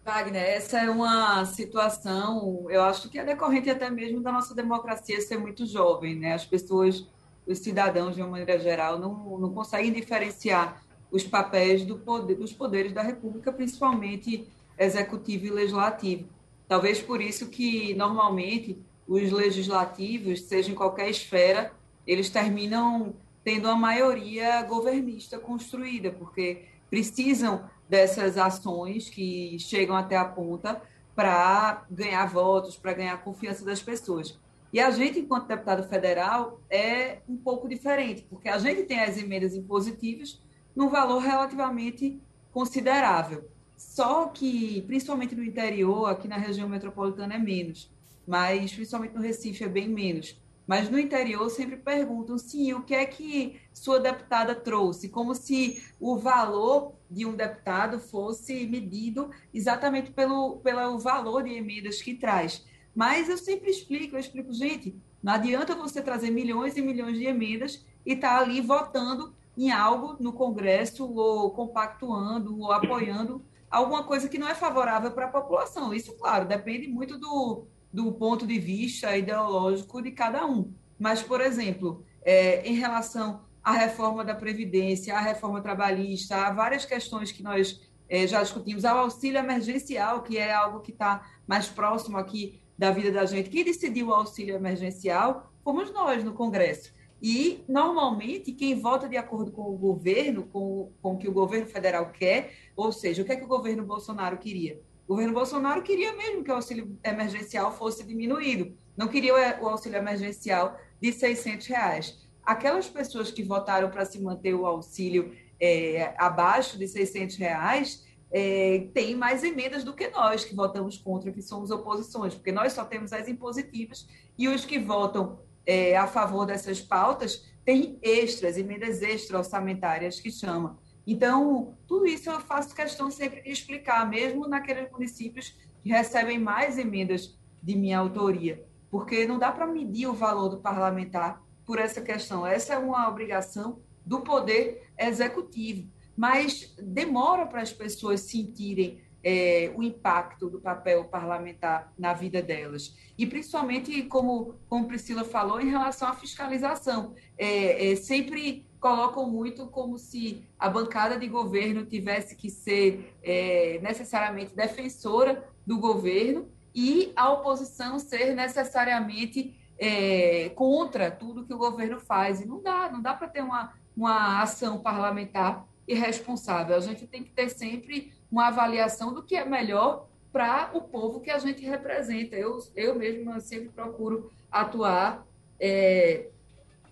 Wagner, essa é uma situação, eu acho que é decorrente até mesmo da nossa democracia ser muito jovem, né? As pessoas, os cidadãos, de uma maneira geral, não, não conseguem diferenciar os papéis do poder, dos poderes da República, principalmente executivo e legislativo. Talvez por isso que, normalmente, os legislativos, seja em qualquer esfera, eles terminam tendo a maioria governista construída, porque precisam dessas ações que chegam até a ponta para ganhar votos, para ganhar a confiança das pessoas. E a gente, enquanto deputado federal, é um pouco diferente, porque a gente tem as emendas impositivas num valor relativamente considerável. Só que, principalmente no interior, aqui na região metropolitana é menos, mas principalmente no Recife é bem menos. Mas no interior sempre perguntam, sim, o que é que sua deputada trouxe? Como se o valor de um deputado fosse medido exatamente pelo, pelo valor de emendas que traz. Mas eu sempre explico, eu explico, gente, não adianta você trazer milhões e milhões de emendas e estar tá ali votando em algo no Congresso, ou compactuando, ou apoiando alguma coisa que não é favorável para a população. Isso, claro, depende muito do, do ponto de vista ideológico de cada um. Mas, por exemplo, é, em relação à reforma da Previdência, à reforma trabalhista, há várias questões que nós é, já discutimos, ao auxílio emergencial, que é algo que está mais próximo aqui da vida da gente. Quem decidiu o auxílio emergencial fomos nós no Congresso. E, normalmente, quem vota de acordo com o governo, com, com o que o governo federal quer, ou seja, o que é que o governo Bolsonaro queria? O governo Bolsonaro queria mesmo que o auxílio emergencial fosse diminuído, não queria o auxílio emergencial de 600 reais. Aquelas pessoas que votaram para se manter o auxílio é, abaixo de 600 reais é, têm mais emendas do que nós, que votamos contra, que somos oposições, porque nós só temos as impositivas e os que votam é, a favor dessas pautas têm extras, emendas extra orçamentárias que chama. Então, tudo isso eu faço questão sempre de explicar, mesmo naqueles municípios que recebem mais emendas de minha autoria, porque não dá para medir o valor do parlamentar por essa questão. Essa é uma obrigação do poder executivo, mas demora para as pessoas sentirem é, o impacto do papel parlamentar na vida delas. E principalmente, como, como Priscila falou, em relação à fiscalização. É, é, sempre colocam muito como se a bancada de governo tivesse que ser é, necessariamente defensora do governo e a oposição ser necessariamente é, contra tudo que o governo faz. E não dá, não dá para ter uma, uma ação parlamentar irresponsável. A gente tem que ter sempre uma avaliação do que é melhor para o povo que a gente representa. Eu, eu mesma sempre procuro atuar, é,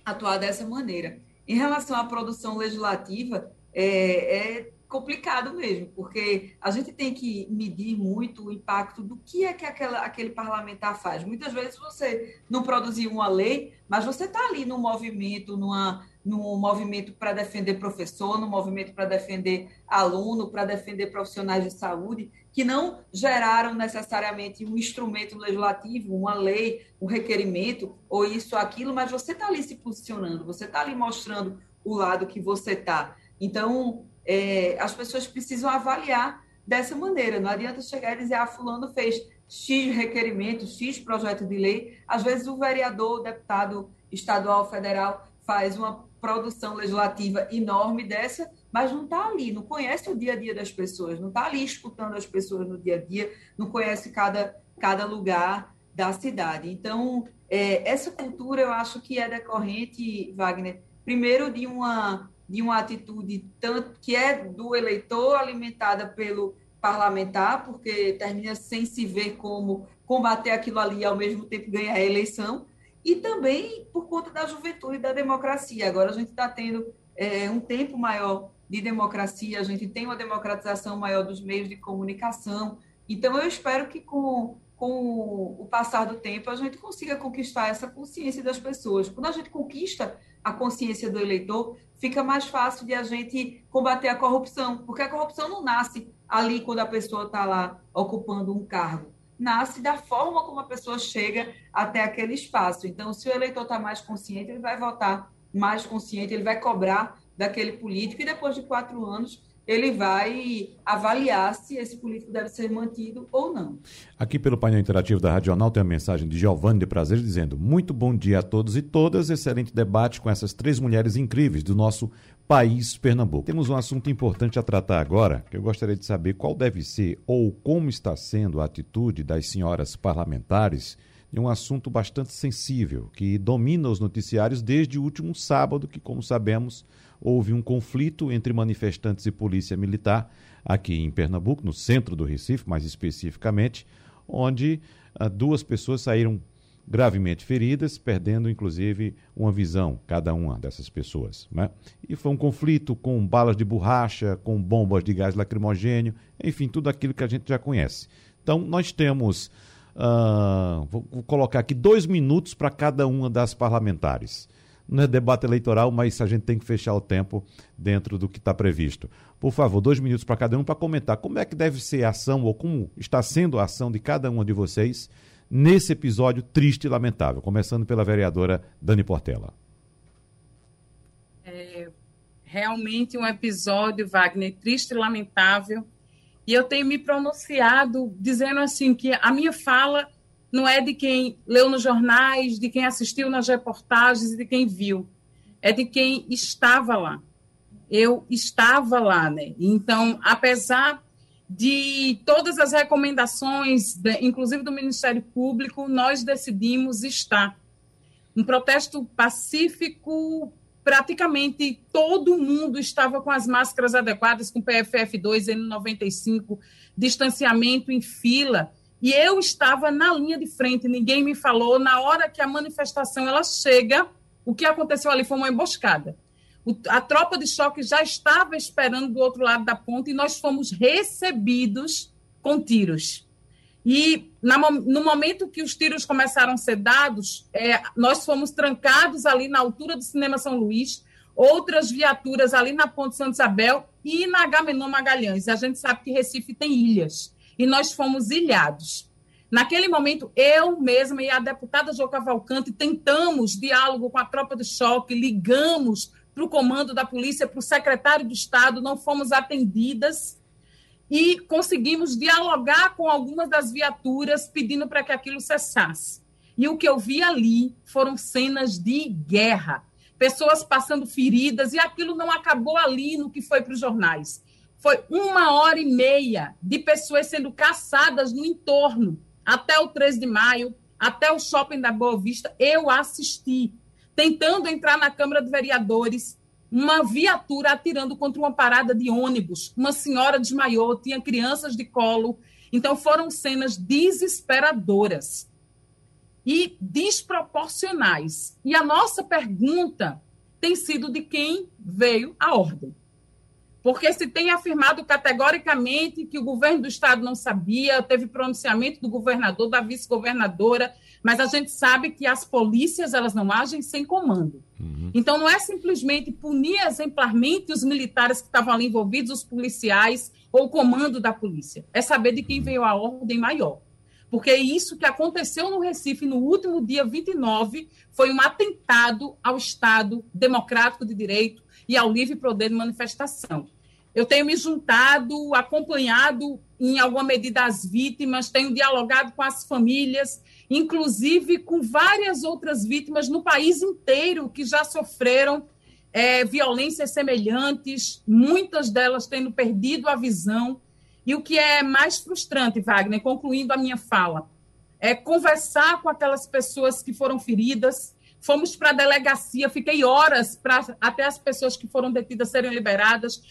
atuar dessa maneira. Em relação à produção legislativa, é, é complicado mesmo, porque a gente tem que medir muito o impacto do que é que aquela, aquele parlamentar faz. Muitas vezes você não produziu uma lei, mas você está ali no movimento, numa, num movimento para defender professor, no movimento para defender aluno, para defender profissionais de saúde, que não geraram necessariamente um instrumento legislativo, uma lei, um requerimento, ou isso aquilo, mas você está ali se posicionando, você está ali mostrando o lado que você está. Então, é, as pessoas precisam avaliar dessa maneira. Não adianta chegar e dizer, ah, fulano fez X requerimento, X projeto de lei. Às vezes o vereador, o deputado estadual, federal, faz uma produção legislativa enorme dessa, mas não está ali, não conhece o dia a dia das pessoas, não está ali escutando as pessoas no dia a dia, não conhece cada, cada lugar da cidade. Então, é, essa cultura eu acho que é decorrente, Wagner, primeiro de uma de uma atitude tanto que é do eleitor alimentada pelo parlamentar, porque termina sem se ver como combater aquilo ali e ao mesmo tempo ganhar a eleição, e também por conta da juventude e da democracia. Agora a gente está tendo é, um tempo maior de democracia, a gente tem uma democratização maior dos meios de comunicação. Então eu espero que com, com o passar do tempo a gente consiga conquistar essa consciência das pessoas. Quando a gente conquista a consciência do eleitor, fica mais fácil de a gente combater a corrupção, porque a corrupção não nasce ali quando a pessoa está lá ocupando um cargo, nasce da forma como a pessoa chega até aquele espaço. Então, se o eleitor está mais consciente, ele vai votar mais consciente, ele vai cobrar daquele político e depois de quatro anos ele vai avaliar se esse político deve ser mantido ou não. Aqui pelo painel interativo da Radional tem a mensagem de Giovanni de Prazer dizendo: Muito bom dia a todos e todas, excelente debate com essas três mulheres incríveis do nosso país Pernambuco. Temos um assunto importante a tratar agora, que eu gostaria de saber qual deve ser ou como está sendo a atitude das senhoras parlamentares de um assunto bastante sensível que domina os noticiários desde o último sábado, que, como sabemos, houve um conflito entre manifestantes e polícia militar aqui em Pernambuco, no centro do Recife, mais especificamente, onde ah, duas pessoas saíram gravemente feridas, perdendo inclusive uma visão, cada uma dessas pessoas. Né? E foi um conflito com balas de borracha, com bombas de gás lacrimogênio, enfim, tudo aquilo que a gente já conhece. Então, nós temos, uh, vou colocar aqui, dois minutos para cada uma das parlamentares não é debate eleitoral, mas a gente tem que fechar o tempo dentro do que está previsto. Por favor, dois minutos para cada um para comentar como é que deve ser a ação ou como está sendo a ação de cada uma de vocês nesse episódio triste e lamentável. Começando pela vereadora Dani Portela. É realmente um episódio, Wagner, triste e lamentável. E eu tenho me pronunciado dizendo assim que a minha fala não é de quem leu nos jornais, de quem assistiu nas reportagens e de quem viu. É de quem estava lá. Eu estava lá, né? Então, apesar de todas as recomendações, inclusive do Ministério Público, nós decidimos estar. Um protesto pacífico, praticamente todo mundo estava com as máscaras adequadas, com PFF2, N95, distanciamento em fila. E eu estava na linha de frente, ninguém me falou. Na hora que a manifestação ela chega, o que aconteceu ali foi uma emboscada. O, a tropa de choque já estava esperando do outro lado da ponte e nós fomos recebidos com tiros. E na, no momento que os tiros começaram a ser dados, é, nós fomos trancados ali na altura do Cinema São Luís, outras viaturas ali na Ponte Santa Isabel e na Agamenon Magalhães. A gente sabe que Recife tem ilhas e nós fomos ilhados. Naquele momento, eu mesma e a deputada Jo Cavalcante tentamos diálogo com a tropa de choque, ligamos para o comando da polícia, para o secretário do Estado, não fomos atendidas e conseguimos dialogar com algumas das viaturas pedindo para que aquilo cessasse. E o que eu vi ali foram cenas de guerra, pessoas passando feridas, e aquilo não acabou ali no que foi para os jornais. Foi uma hora e meia de pessoas sendo caçadas no entorno, até o 13 de maio, até o shopping da Boa Vista. Eu assisti, tentando entrar na Câmara de Vereadores, uma viatura atirando contra uma parada de ônibus. Uma senhora desmaiou, tinha crianças de colo. Então foram cenas desesperadoras e desproporcionais. E a nossa pergunta tem sido de quem veio a ordem. Porque se tem afirmado categoricamente que o governo do estado não sabia, teve pronunciamento do governador, da vice-governadora, mas a gente sabe que as polícias elas não agem sem comando. Uhum. Então não é simplesmente punir exemplarmente os militares que estavam ali envolvidos, os policiais ou o comando da polícia. É saber de quem veio a ordem maior. Porque isso que aconteceu no Recife no último dia 29 foi um atentado ao Estado democrático de direito e ao livre poder de manifestação. Eu tenho me juntado, acompanhado em alguma medida as vítimas, tenho dialogado com as famílias, inclusive com várias outras vítimas no país inteiro que já sofreram é, violências semelhantes, muitas delas tendo perdido a visão e o que é mais frustrante, Wagner, concluindo a minha fala, é conversar com aquelas pessoas que foram feridas. Fomos para a delegacia, fiquei horas para até as pessoas que foram detidas serem liberadas.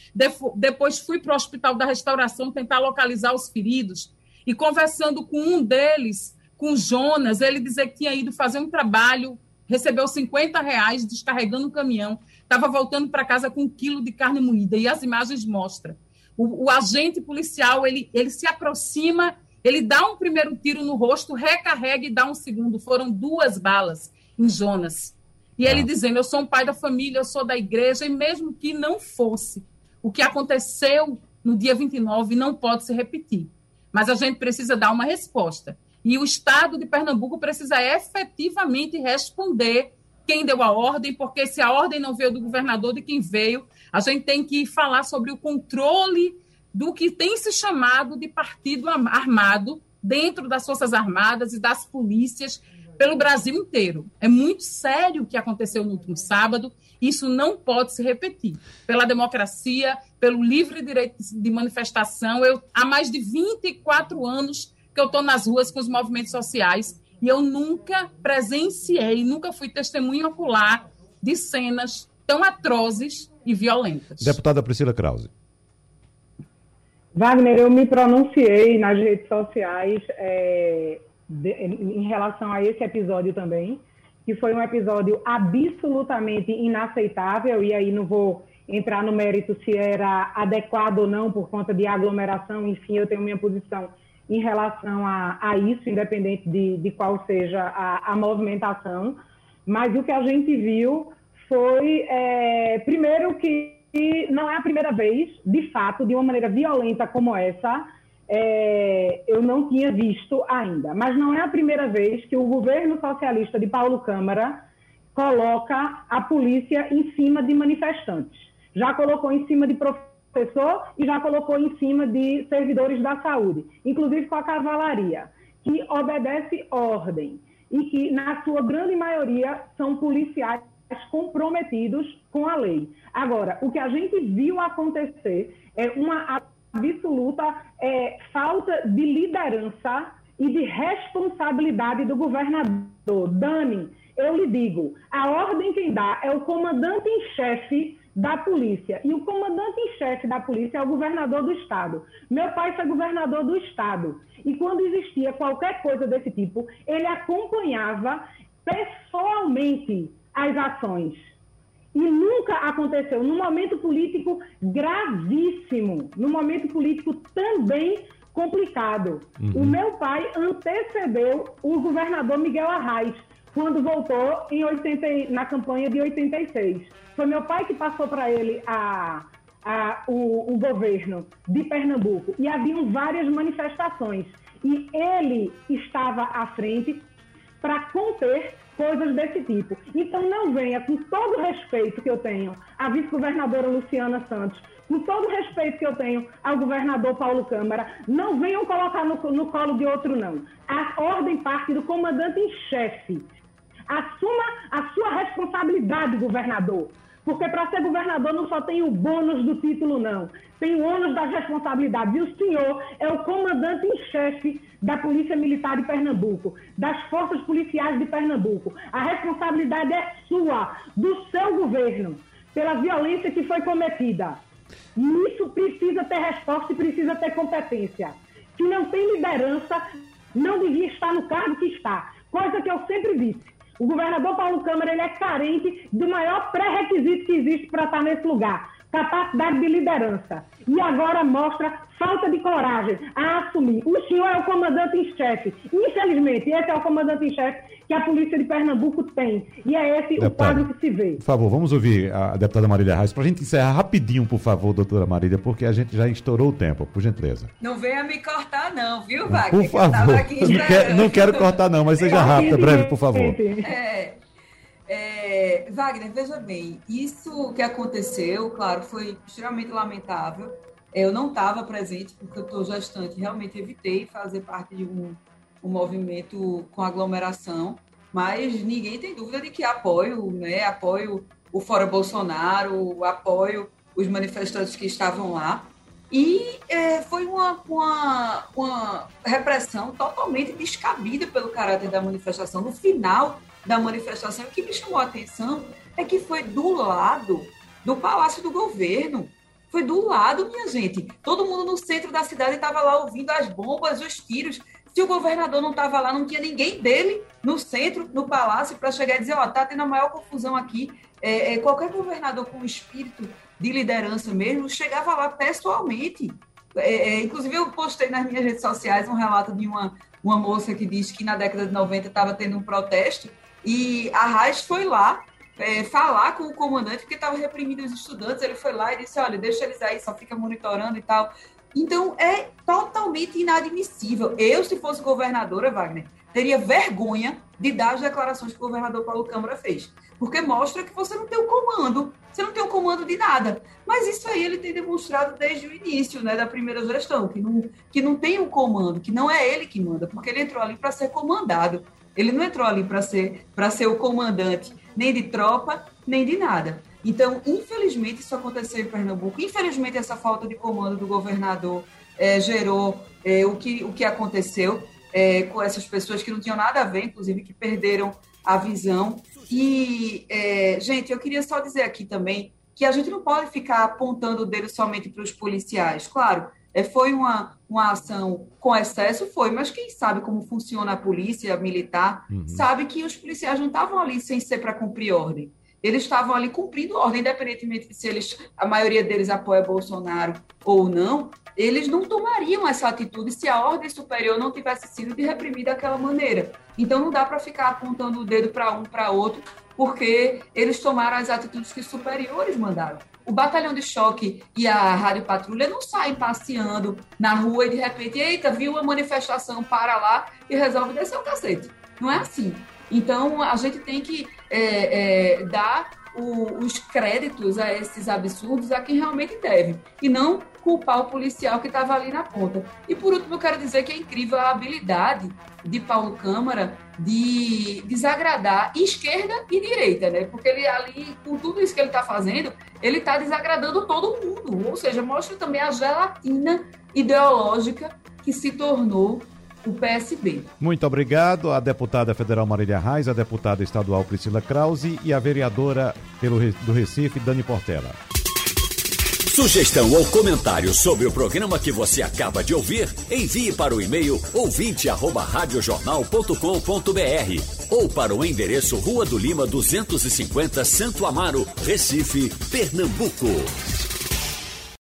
Depois fui para o Hospital da Restauração tentar localizar os feridos. E conversando com um deles, com Jonas, ele dizer que tinha ido fazer um trabalho, recebeu 50 reais descarregando um caminhão, estava voltando para casa com um quilo de carne moída. E as imagens mostram o, o, agente policial ele, ele se aproxima, ele dá um primeiro tiro no rosto, recarrega e dá um segundo. Foram duas balas em Jonas. E ele ah. dizendo: Eu sou um pai da família, eu sou da igreja, e mesmo que não fosse, o que aconteceu no dia 29 não pode se repetir. Mas a gente precisa dar uma resposta. E o Estado de Pernambuco precisa efetivamente responder quem deu a ordem, porque se a ordem não veio do governador, de quem veio, a gente tem que falar sobre o controle do que tem se chamado de partido armado dentro das Forças Armadas e das polícias pelo Brasil inteiro. É muito sério o que aconteceu no último sábado. Isso não pode se repetir. Pela democracia, pelo livre direito de manifestação. Eu, há mais de 24 anos que eu estou nas ruas com os movimentos sociais e eu nunca presenciei, nunca fui testemunha ocular de cenas tão atrozes e violentas. Deputada Priscila Krause. Wagner, eu me pronunciei nas redes sociais é, de, em relação a esse episódio também, que foi um episódio absolutamente inaceitável, e aí não vou entrar no mérito se era adequado ou não por conta de aglomeração, enfim, eu tenho minha posição em relação a, a isso, independente de, de qual seja a, a movimentação, mas o que a gente viu foi, é, primeiro, que não é a primeira vez, de fato, de uma maneira violenta como essa, é, eu não tinha visto ainda. Mas não é a primeira vez que o governo socialista de Paulo Câmara coloca a polícia em cima de manifestantes. Já colocou em cima de professor e já colocou em cima de servidores da saúde, inclusive com a cavalaria, que obedece ordem e que, na sua grande maioria, são policiais comprometidos com a lei. Agora, o que a gente viu acontecer é uma absoluta é, falta de liderança e de responsabilidade do governador. Dani, eu lhe digo, a ordem quem dá é o comandante em chefe da polícia. E o comandante em chefe da polícia é o governador do estado. Meu pai foi governador do estado. E quando existia qualquer coisa desse tipo, ele acompanhava pessoalmente as ações. E nunca aconteceu, num momento político gravíssimo, num momento político também complicado. Uhum. O meu pai antecedeu o governador Miguel Arraes. quando voltou em 80, na campanha de 86. Foi meu pai que passou para ele a, a, o, o governo de Pernambuco e haviam várias manifestações. E ele estava à frente para conter coisas desse tipo. Então não venha, com todo o respeito que eu tenho à vice-governadora Luciana Santos, com todo o respeito que eu tenho ao governador Paulo Câmara, não venham colocar no, no colo de outro, não. A ordem parte do comandante em chefe. Assuma a sua responsabilidade, governador. Porque para ser governador não só tem o bônus do título, não. Tem o ônus das responsabilidades. E o senhor é o comandante em chefe da Polícia Militar de Pernambuco, das forças policiais de Pernambuco. A responsabilidade é sua, do seu governo, pela violência que foi cometida. E isso precisa ter resposta e precisa ter competência. Se não tem liderança, não devia estar no cargo que está. Coisa que eu sempre disse. O governador Paulo Câmara ele é carente do maior pré-requisito que existe para estar nesse lugar, capacidade de liderança. E agora mostra falta de coragem a assumir. O senhor é o comandante em chefe. Infelizmente, esse é o comandante em chefe que a polícia de Pernambuco tem. E é esse Deputado, o quadro que se vê. Por favor, vamos ouvir a deputada Marília Reis para a gente encerrar rapidinho, por favor, doutora Marília, porque a gente já estourou o tempo, por gentileza. Não venha me cortar, não, viu, Wagner? Por favor. Não, quer, não, quero cortar, não, mas seja rápida, breve, por favor. É. É, Wagner, veja bem, isso que aconteceu, claro, foi extremamente lamentável. Eu não estava presente porque eu estou gestante, realmente evitei fazer parte de um, um movimento com aglomeração, mas ninguém tem dúvida de que apoio, né? Apoio o Fora Bolsonaro, apoio os manifestantes que estavam lá. E é, foi uma, uma, uma repressão totalmente descabida pelo caráter da manifestação. No final, da manifestação, o que me chamou a atenção é que foi do lado do Palácio do Governo. Foi do lado, minha gente. Todo mundo no centro da cidade estava lá ouvindo as bombas, os tiros. Se o governador não estava lá, não tinha ninguém dele no centro, no palácio, para chegar e dizer: Ó, oh, tá tendo a maior confusão aqui. É, é, qualquer governador com espírito de liderança mesmo chegava lá pessoalmente. É, é, inclusive, eu postei nas minhas redes sociais um relato de uma, uma moça que disse que na década de 90 estava tendo um protesto e a Raiz foi lá é, falar com o comandante, porque estava reprimindo os estudantes. Ele foi lá e disse: olha, deixa eles aí, só fica monitorando e tal. Então, é totalmente inadmissível. Eu, se fosse governadora, Wagner, teria vergonha de dar as declarações que o governador Paulo Câmara fez. Porque mostra que você não tem o comando, você não tem o comando de nada. Mas isso aí ele tem demonstrado desde o início né, da primeira gestão, que não, que não tem o comando, que não é ele que manda, porque ele entrou ali para ser comandado. Ele não entrou ali para ser, ser o comandante nem de tropa, nem de nada. Então, infelizmente, isso aconteceu em Pernambuco. Infelizmente, essa falta de comando do governador é, gerou é, o, que, o que aconteceu é, com essas pessoas que não tinham nada a ver, inclusive, que perderam a visão. E, gente, eu queria só dizer aqui também que a gente não pode ficar apontando o dedo somente para os policiais. Claro, é, foi uma, uma ação com excesso? Foi, mas quem sabe como funciona a polícia militar, uhum. sabe que os policiais não estavam ali sem ser para cumprir ordem. Eles estavam ali cumprindo ordem, independentemente de se eles, a maioria deles apoia Bolsonaro ou não, eles não tomariam essa atitude se a ordem superior não tivesse sido de reprimir daquela maneira. Então não dá para ficar apontando o dedo para um para outro, porque eles tomaram as atitudes que os superiores mandaram. O batalhão de choque e a rádio patrulha não saem passeando na rua e de repente, eita, viu uma manifestação, para lá e resolve descer o cacete. Não é assim. Então, a gente tem que é, é, dar o, os créditos a esses absurdos a quem realmente deve, e não culpar o policial que estava ali na ponta. E por último, eu quero dizer que é incrível a habilidade de Paulo Câmara de desagradar esquerda e direita, né? Porque ele ali, com tudo isso que ele está fazendo, ele está desagradando todo mundo. Ou seja, mostra também a gelatina ideológica que se tornou o PSB. Muito obrigado à deputada federal Marília Reis, à deputada estadual Priscila Krause e à vereadora pelo, do Recife, Dani Portela. Sugestão ou comentário sobre o programa que você acaba de ouvir, envie para o e-mail ouvinte@radiojornal.com.br ou para o endereço Rua do Lima 250, Santo Amaro, Recife, Pernambuco.